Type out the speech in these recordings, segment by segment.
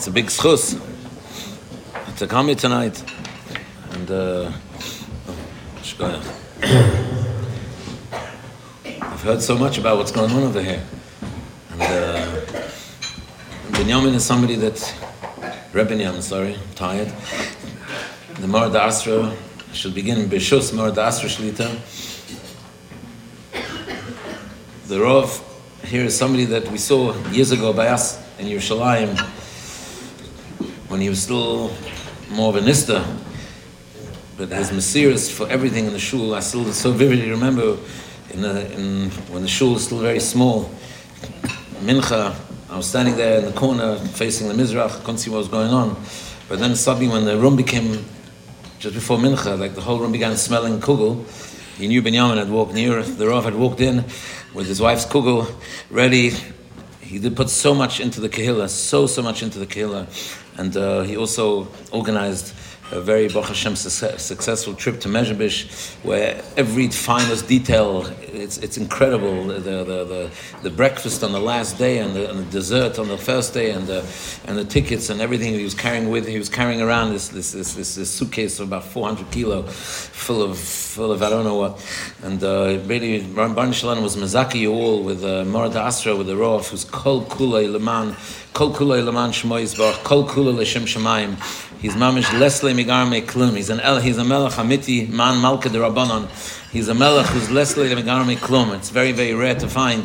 It's a big schus to come here tonight. And, uh, I've heard so much about what's going on over here. And, uh, Binyamin is somebody that, Rebbe Binyamin, sorry, I'm tired. The Morad Asra should begin Bishus Morad Asra Shlita. The Rav here is somebody that we saw years ago by us in Yerushalayim when he was still more of a nista, but his mesiris for everything in the shul, I still so vividly remember in, the, in when the shul was still very small. Mincha, I was standing there in the corner facing the Mizrach, couldn't see what was going on. But then suddenly when the room became, just before Mincha, like the whole room began smelling kugel, he knew Binyamin had walked near, the Rav had walked in with his wife's kugel ready he did put so much into the Kehillah, so, so much into the Kehillah. And uh, he also organized a very Baruch Hashem successful trip to Mezhebish, where every finest detail, it's, it's incredible. The, the, the, the breakfast on the last day and the, and the, dessert on the first day and the, and the tickets and everything he was carrying with, he was carrying around this, this, this, this, this suitcase of about 400 kilo, full of, full of I don't know what. And uh, really, Baruch Shalom was Mazaki all with uh, Morad Asra, with the Rav, who's Kol Kulei Leman, Kol Kulei Leman Shemoyz Kol Kulei Leshem Shemayim. He's mamish lesle migar me klum. He's an el. He's a melech hamiti man malka de rabbanon. He's a melech who's lesle migar me klum. It's very very rare to find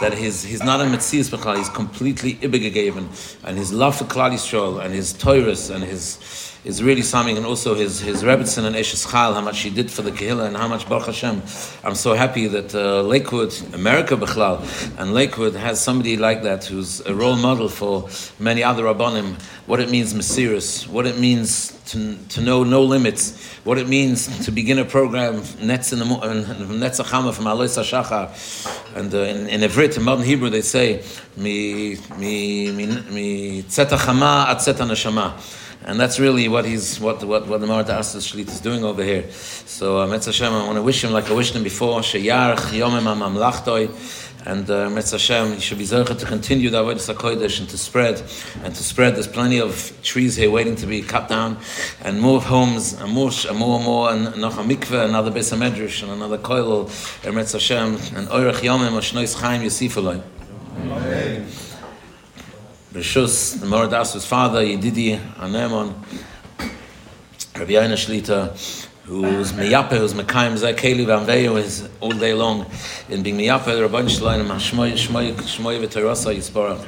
that his he's not a metzias b'chal. He's completely ibigagaven, and his love for Klal Yisrael and his toiris and his is really something, and also his his Rebbitzin and Eshes Chal, how much he did for the Kehillah, and how much Baruch Hashem. I'm so happy that uh, Lakewood, America Bechlal, and Lakewood has somebody like that who's a role model for many other Rabbanim. What it means, Mesiris, what it means to, to know no limits, what it means to begin a program, Netz in the Netz HaChama from Alois Shachar, and uh, in, in Ivrit, in modern Hebrew, they say, mi mi mi mi at tzeta. And that's really what he's what what, what the Marta Asas Shlit is doing over here. So uh, Hashem, I want to wish him like I wished him before, Sheyarch Yomem Mamlachtoi. And uh, Hashem, he should be zercha to continue the Avodah HaKodesh and to spread, and to spread. There's plenty of trees here waiting to be cut down, and more homes, and more, and more, and more, and noch a mikveh, another Beis HaMedrash, and another koilel, and Hashem, and Oirach Yomem, Ashnois Chaim Yosifaloi. Rishus, the Moradas's father, Yedidi Anemon, Rabbi Yaina Shlita, who's Miyape, who's Mekayim Zakeli Vanveyo is all day long in being Miyape, the Rabban Shloim, Shmoy, Shmoy, Shmoy V'Terasa Yispara.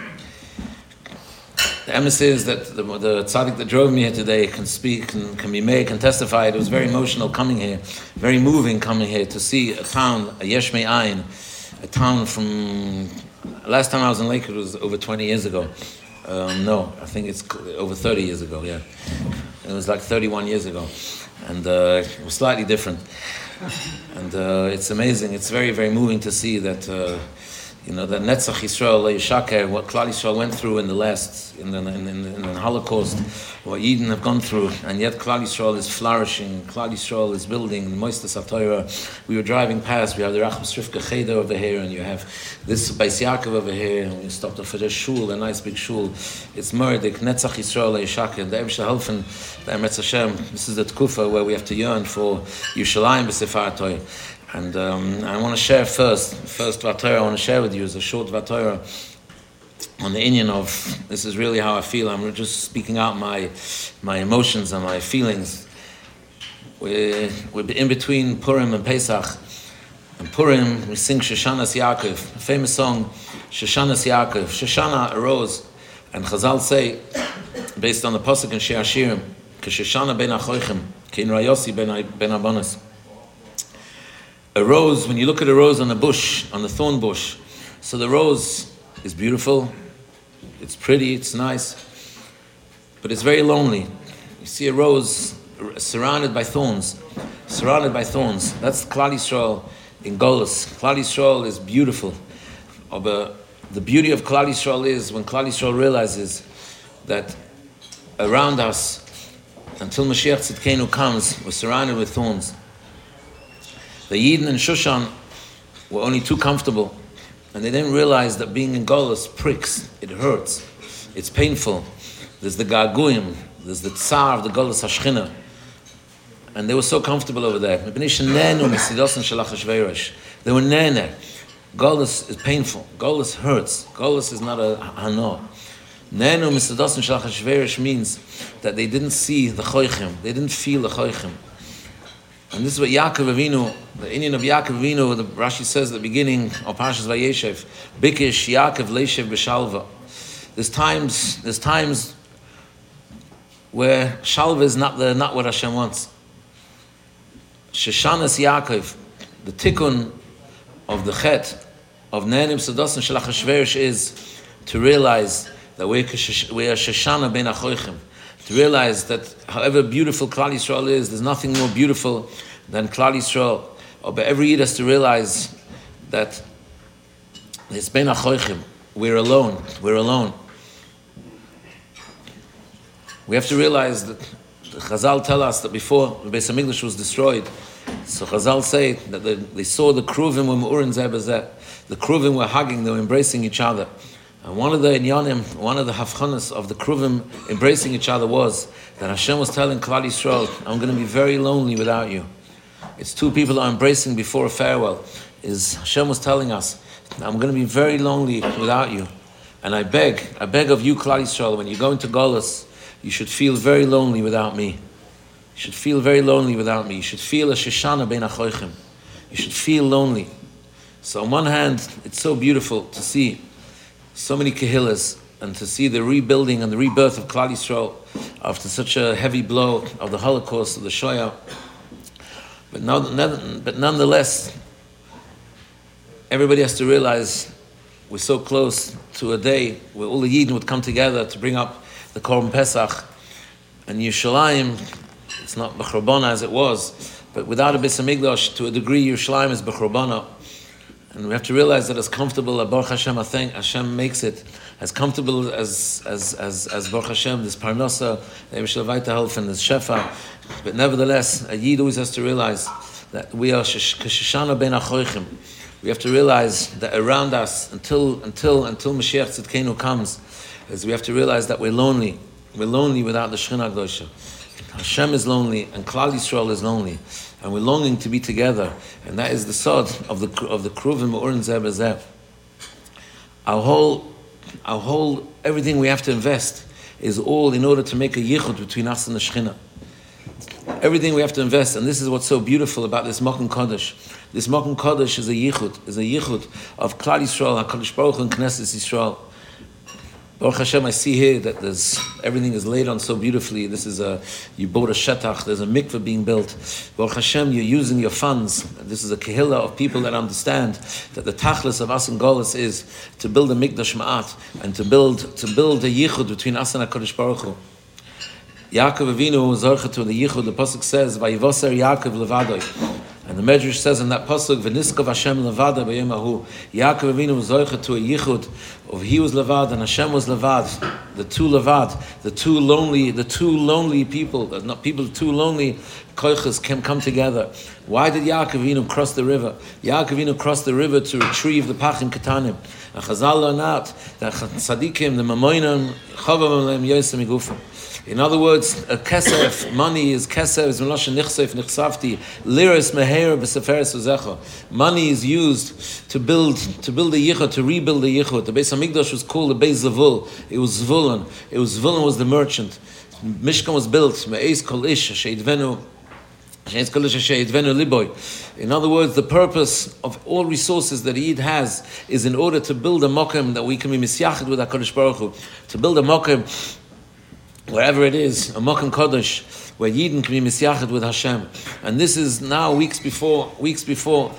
The embassy is that the, the tzaddik that drove me here today can speak, can, can be made, can testify. It was very emotional coming here, very moving coming here to see a town, a Yesh Ayin, a town from Last time I was in Lakewood was over 20 years ago. Um, no, I think it's over 30 years ago, yeah. It was like 31 years ago. And uh, it was slightly different. And uh, it's amazing. It's very, very moving to see that, uh, you know, that Netzach Yisrael, Yishaker, what Klal Yisrael went through in the last, in the, in, in, in the Holocaust, what Eden have gone through, and yet Klal Yisrael is flourishing, Klal Yisrael is building, Moistas Torah. We were driving past, we have the Racham Srifka Cheder over here, and you have this Beis Yaakov over here, and we stopped off at a shul, a nice big shul. It's Murdik, Netzach Yisrael, Yishaker, the Ebsha Helfen, the Emetz Hashem. This is the Tkufa where we have to yearn for Yerushalayim B'Sefar Torah. And um, I want to share first, first Vatorah I want to share with you is a short Vatorah on the Indian of this is really how I feel. I'm just speaking out my my emotions and my feelings. We're, we're in between Purim and Pesach. And Purim, we sing Shoshanas Yaakov, a famous song, Shoshanas Yaakov. Shoshana arose, and Chazal say, based on the pasuk in Shir Hashirim, Shoshana ben Achoichem, Kin Rayosi ben ben Abonis a rose, when you look at a rose on a bush, on a thorn bush, so the rose is beautiful, it's pretty, it's nice, but it's very lonely. You see a rose surrounded by thorns, surrounded by thorns. That's Klal Yisrael in Golos. Klal Yisrael is beautiful. Uh, but the beauty of Klal Yisrael is when Klal Yisrael realizes that around us, until Mashiach Tzidkenu comes, we're surrounded with thorns. The Yidden and Shushan were only too comfortable, and they didn't realize that being in Golos pricks, it hurts, it's painful. there's the Gaguim, there's the Tsar of the Golas Hashchina. And they were so comfortable over there. They were nene. Golas is painful. Golas hurts. Golas is not a hano. Nenu misados and shalach means that they didn't see the choichim. They didn't feel the choichim. And this is what Yaakov Avinu, the Indian of Yaakov Avinu, the Rashi says at the beginning of Parshas Vayeshev, Bikish Yaakov Leishev B'Shalva. There's times, there's times where Shalva is not, the, not what Hashem wants. Shoshanas Yaakov, the tikkun of the chet of Nenim Sados and Shalach is to realize that we are Shoshana Ben Achoichim to realize that however beautiful Klal Yisrael is, there's nothing more beautiful than Klal Yisrael. Or but every Yid has to realize that it's Ben Achoichim. We're alone. We're alone. We have to realize that Chazal tell us that before the Beis Hamikdash was destroyed, so Chazal say that they, they saw the Kruvim were Meurin Zeh The Kruvim were hugging, they were embracing each other. And one of the inyanim, one of the hafchanas of the kruvim embracing each other was that Hashem was telling Klal Yisrael, I'm going to be very lonely without you. It's two people are embracing before a farewell. Is Hashem was telling us, I'm going to be very lonely without you. And I beg, I beg of you, Klal Yisrael, when you go into Golas, you should feel very lonely without me. You should feel very lonely without me. You should feel a Shoshana ben Achoichim. You should feel lonely. So on one hand, it's so beautiful to see so many kahillas and to see the rebuilding and the rebirth of Klal Yisrael after such a heavy blow of the Holocaust of the Shoah. But, but nonetheless, everybody has to realize we're so close to a day where all the Yidden would come together to bring up the Korban Pesach and Yerushalayim. It's not Bechrobana as it was, but without a Bis to a degree, Yerushalayim is Bechrobana. And we have to realize that as comfortable as Baruch Hashem, think Hashem makes it as comfortable as as as, as Baruch Hashem, this parnasa, the health and this shefa. But nevertheless, a yid always has to realize that we are kashishana ben achoichim. We have to realize that around us, until until until Mashiach Tzidkenu comes, is we have to realize that we're lonely. We're lonely without the Shekhinah. Hashem is lonely, and Klal Yisrael is lonely and we're longing to be together, and that is the sod of the of the kruvim urin zeh Our whole, our whole, everything we have to invest is all in order to make a yichud between us and the Shechina. Everything we have to invest, and this is what's so beautiful about this Mokum Kodesh. This Mokum Kodesh is a yichud, is a yichud of Klal Yisrael, Hakadosh Baruch and Knesset Yisrael. Baruch Hashem, I see here that there's everything is laid on so beautifully. This is a you bought a shetach. There's a mikveh being built. Baruch Hashem, you're using your funds. This is a kehillah of people that understand that the tachlis of us and Golis is to build a mikdash ma'at and to build to build a yichud between us and Hakadosh Baruch Hu. Yaakov Avinu to the yichud. The pasuk says, "Vayivoser Yaakov levadoi." And the Medrash says in that pasuk, "V'niskav Hashem levada b'yemahu." Yaakov Avinu was zoicha to a yichud of he was levad and Hashem was levad. The two levad, the two lonely, the two lonely people, not people two lonely koiches can come together. Why did Yaakov Avinu cross the river? Yaakov Avinu crossed the river to retrieve the pachim katanim. And Chazal learned out that tzaddikim, the mamoinim, chavav alem yosem igufim. In other words, a kesef, money is kesef, is melosha nichsef, nichsafti, liris meher b'seferes uzecha. Money is used to build, to build a yichud, to rebuild a yichud. The Beis Hamikdash was called the Beis Zavul. It was Zvulun. It was Zvulun was the merchant. Mishkan was built, me'ez kol ish, she'idvenu, in other words, the purpose of all resources that Eid has is in order to build a mokim that we can be misyachid with HaKadosh Baruch Hu, to build a mokim wherever it is, a Mokum Kodesh, where Yidden can be misyached with Hashem. And this is now weeks before, weeks before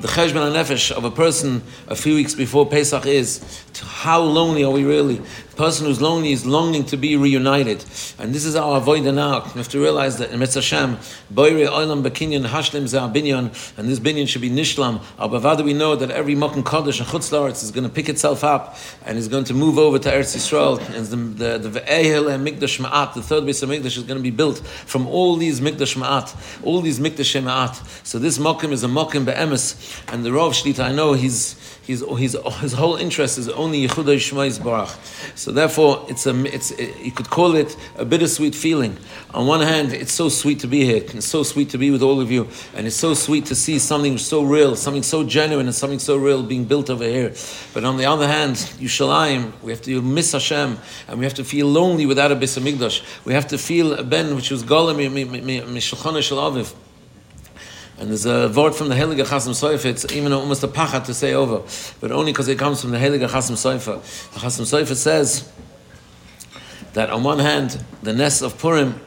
the cheshbon nefesh of a person a few weeks before Pesach is how lonely are we really? The person who's lonely is longing to be reunited, and this is our avodah now. We have to realize that in Mitzvah Hashem, Boire Olam Bekinyan Hashlim Zeh Binyan, and this binyan should be Nishlam. Al Bavada we know that every Mokum Kodesh and Chutz is going to pick itself up and is going to move over to Eretz Yisrael, and the the and Mikdash Ma'at, the third base of Mikdash, is going to be built from all these Mikdash Ma'at, all these Mikdash Ma'at. So this Mokum is a Mokum Be'emes and the Rav Shlita, I know he's, he's, he's, his whole interest is only Yehuda Shema Barach. So therefore, it's a, it's, you could call it a bittersweet feeling. On one hand, it's so sweet to be here. It's so sweet to be with all of you. And it's so sweet to see something so real, something so genuine and something so real being built over here. But on the other hand, Yushalayim, we have to miss Hashem and we have to feel lonely without a Bis We have to feel a Ben, which was Golem, Mishulchana Shal Aviv. And there's a word from the Heilige Chasam Sofer, it's even almost a pachat to say over, but only because it comes from the Heilige Chasam Sofer. The Chasam Sofer says that on one hand, the nest of Purim,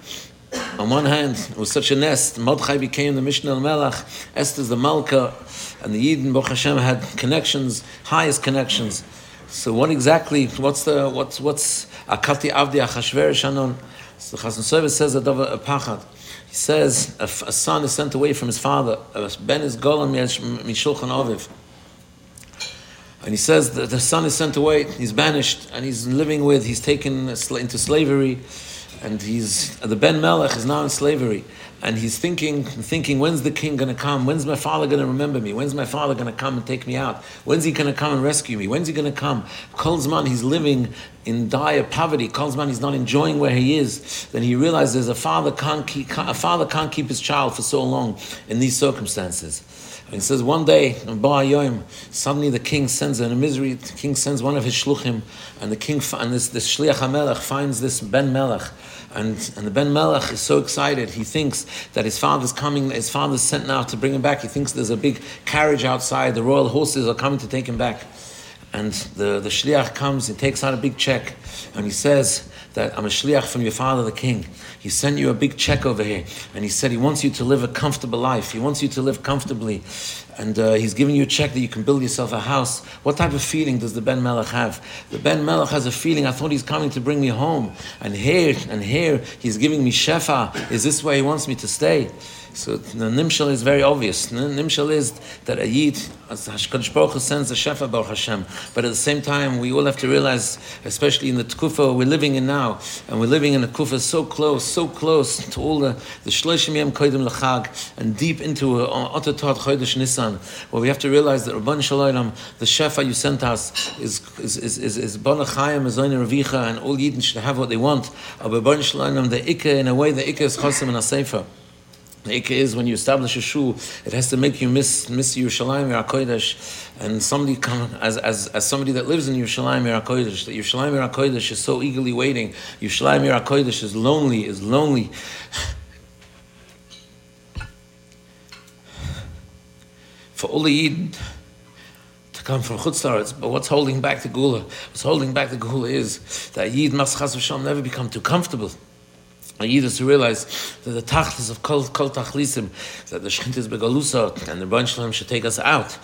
on one hand, it was such a nest, Mordechai became the Mishneh LaMelech, Esther's the Malka, and the Yidden, Baruch Hashem, had connections, highest connections. So what exactly, what's the, what's, what's Akati Avdi Achashverosh Anon? So the Chasam Sofer says a pachat. He says a, son is sent away from his father. Uh, ben is golem mishulchan aviv. And he says that the son is sent away, he's banished, and he's living with, he's taken into slavery, and he's, the Ben Melech is now in slavery and he's thinking, thinking, when's the king going to come? When's my father going to remember me? When's my father going to come and take me out? When's he going to come and rescue me? When's he going to come? Kolzman, he's living in dire poverty. Kolzman, he's not enjoying where he is. Then he realizes a father can't keep, a father can't keep his child for so long in these circumstances. And he says one day, suddenly the king sends in a misery. The king sends one of his shluchim, and the king and this, this shliach hamelech finds this ben melech and, and the Ben Melech is so excited. He thinks that his father's coming, his father's sent now to bring him back. He thinks there's a big carriage outside, the royal horses are coming to take him back. And the, the shliach comes, he takes out a big check, and he says that I'm a shliach from your father, the king. He sent you a big check over here, and he said he wants you to live a comfortable life. He wants you to live comfortably and uh, he's giving you a check that you can build yourself a house. What type of feeling does the Ben Melech have? The Ben Melech has a feeling, I thought he's coming to bring me home. And here, and here, he's giving me Shefa. Is this where he wants me to stay? So the nimshal is very obvious. The Nimshal is that a yid, as HaKadosh Baruch Hu sends a shefa Baruch Hashem, but at the same time we all have to realize, especially in the tkufa we're living in now, and we're living in a kufa so close, so close to all the the shloshim yem kodim lechag, and deep into ototot chodesh Nisan, where we have to realize that Rabban Shalom, the shefa you sent us is is is is, is bonachayim ravicha, and all yidden should have what they want. But Rabban Shalom, the ikka in a way, the ikka is chosim and a sefer. The Ikka is when you establish a shul, it has to make you miss miss Yerushalayim Kodesh, and somebody come as, as as somebody that lives in Yerushalayim Kodesh. That Yerushalayim Kodesh is so eagerly waiting. Yerushalayim Kodesh is lonely, is lonely. For the Yid to come from Chutzlaritz, but what's holding back the Gula? What's holding back the Gula is that Yid must never become too comfortable. Yid is to realize that the tachlis of kol, kol tachlisim, that the shchint is begalusa, and the Rebbein should take us out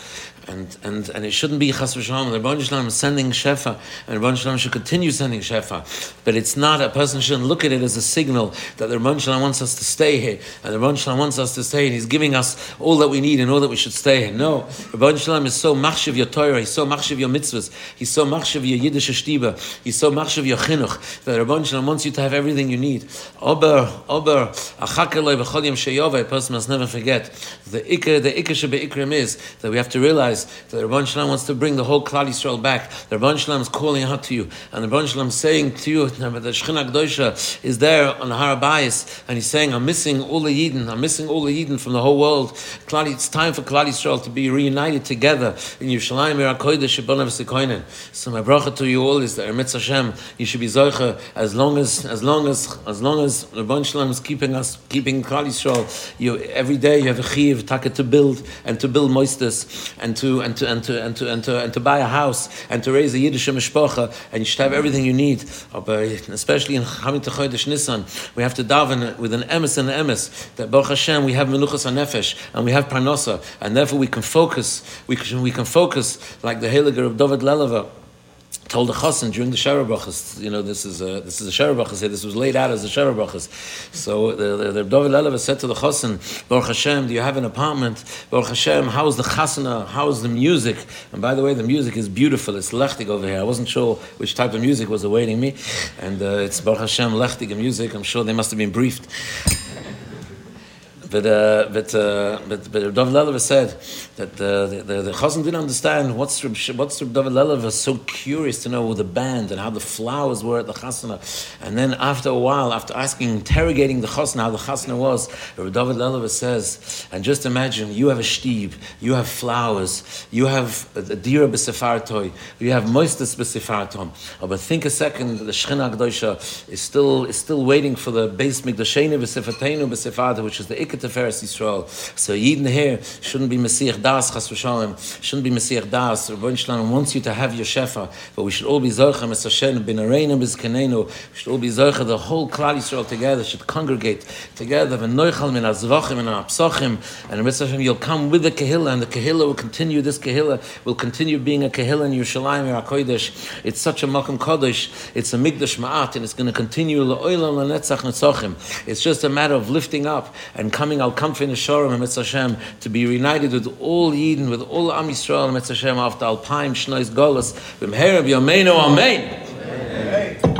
and, and, and it shouldn't be Chas v'shalom. The Rebbeinu Shalom is sending Shefa, and the Rebbeinu Shalom should continue sending Shefa. But it's not, a person shouldn't look at it as a signal that the Rebbeinu Shalom wants us to stay here, and the Rebbeinu Shalom wants us to stay, and he's giving us all that we need and all that we should stay here. No, the Rebbeinu Shalom is so machshav your Torah, he's so machshav your mitzvahs, he's so machshav your Yiddish shtiba, he's so machshav your chinuch, that the Rebbeinu Shalom wants you to have everything you need. Ober, ober, achakeloi v'chol yom sheyova, a person must never forget. The ikr, the ikr shebe is that we have to realize that the Rabban Shalom wants to bring the whole Klal Yisrael back. The Rabban Shalom is calling out to you, and the Rabban Shalom is saying to you that the Shechina Gdosha is there on the Har HaBayis, and he's saying, I'm missing all the Yidden, I'm missing all the Yidden from the whole world. Klal, it's time for Klal Yisrael to be reunited together in Yerushalayim, Yerakoidesh, Shebonav Sekoinen. So my bracha to you all is that Eretz Hashem, you should be Zoicha, as long as, as long as, as long as the Rabban Shalom is keeping us, keeping Klal Yisrael, you, every day you have a chiv, taka to build, and to build moistus, and to and to and to and to and to, and to buy a house and to raise a Yiddish mishpacha and you should have everything you need. Oh, especially in Hamid Chodesh Nisan, we have to daven with an emes and an emes that Baruch Hashem we have menuchas nefesh and we have parnosa and therefore we can focus. We can, we can focus like the Heiliger of David Lelever told the chassan during the Shara you know, this is a, this is a Shara Brachas this was laid out as a Shara So the, the, the David Lelever said to the chassan, Baruch Hashem, do you have an apartment? Baruch Hashem, how's the chasana? How's the music? And by the way, the music is beautiful. It's lechtig over here. I wasn't sure which type of music was awaiting me. And uh, it's Baruch Hashem, lechtig music. I'm sure they must have been briefed. but uh, but uh, but but David Lelever said that the the, the Chazan didn't understand what's what's David Lelever so curious to know the band and how the flowers were at the chasana, and then after a while, after asking, interrogating the chasana how the chasana was, David Lelever says, and just imagine you have a shtib, you have flowers, you have a dira b'sefartoi, you have moistus b'sefartom, oh, but think a second, the Shechina Gdosha is still is still waiting for the base mikdashenu b'sefatenu b'sefarta, which is the Iker Teferes Yisrael. So Yidden here shouldn't be Messiah Das, Chas v'shalom, shouldn't be Messiah Das. Rabbi Shalom wants you to have your Shefa, but we should all be Zorcha, Mes Hashem, Ben Areinu, Bizkanenu, we should all be Zorcha, the whole Klal Yisrael together should congregate together, V'noichal min azvachim and apsochim, and Mes Hashem, you'll come with the Kehillah, and the Kehillah will continue, this Kehillah will continue being a Kehillah in Yerushalayim, HaKodesh. It's such a Makam Kodesh, it's a Mikdash Ma'at, and it's going to continue, La'olam La'netzach Netzochim. It's just a matter of lifting up and coming al Kamfin Sharem and Hashem to be reunited with all all Eden, with all Am Yisrael, Mitzvah Shem, after Alpine, Shnois, Golas, B'mherab Yomeinu, Amen.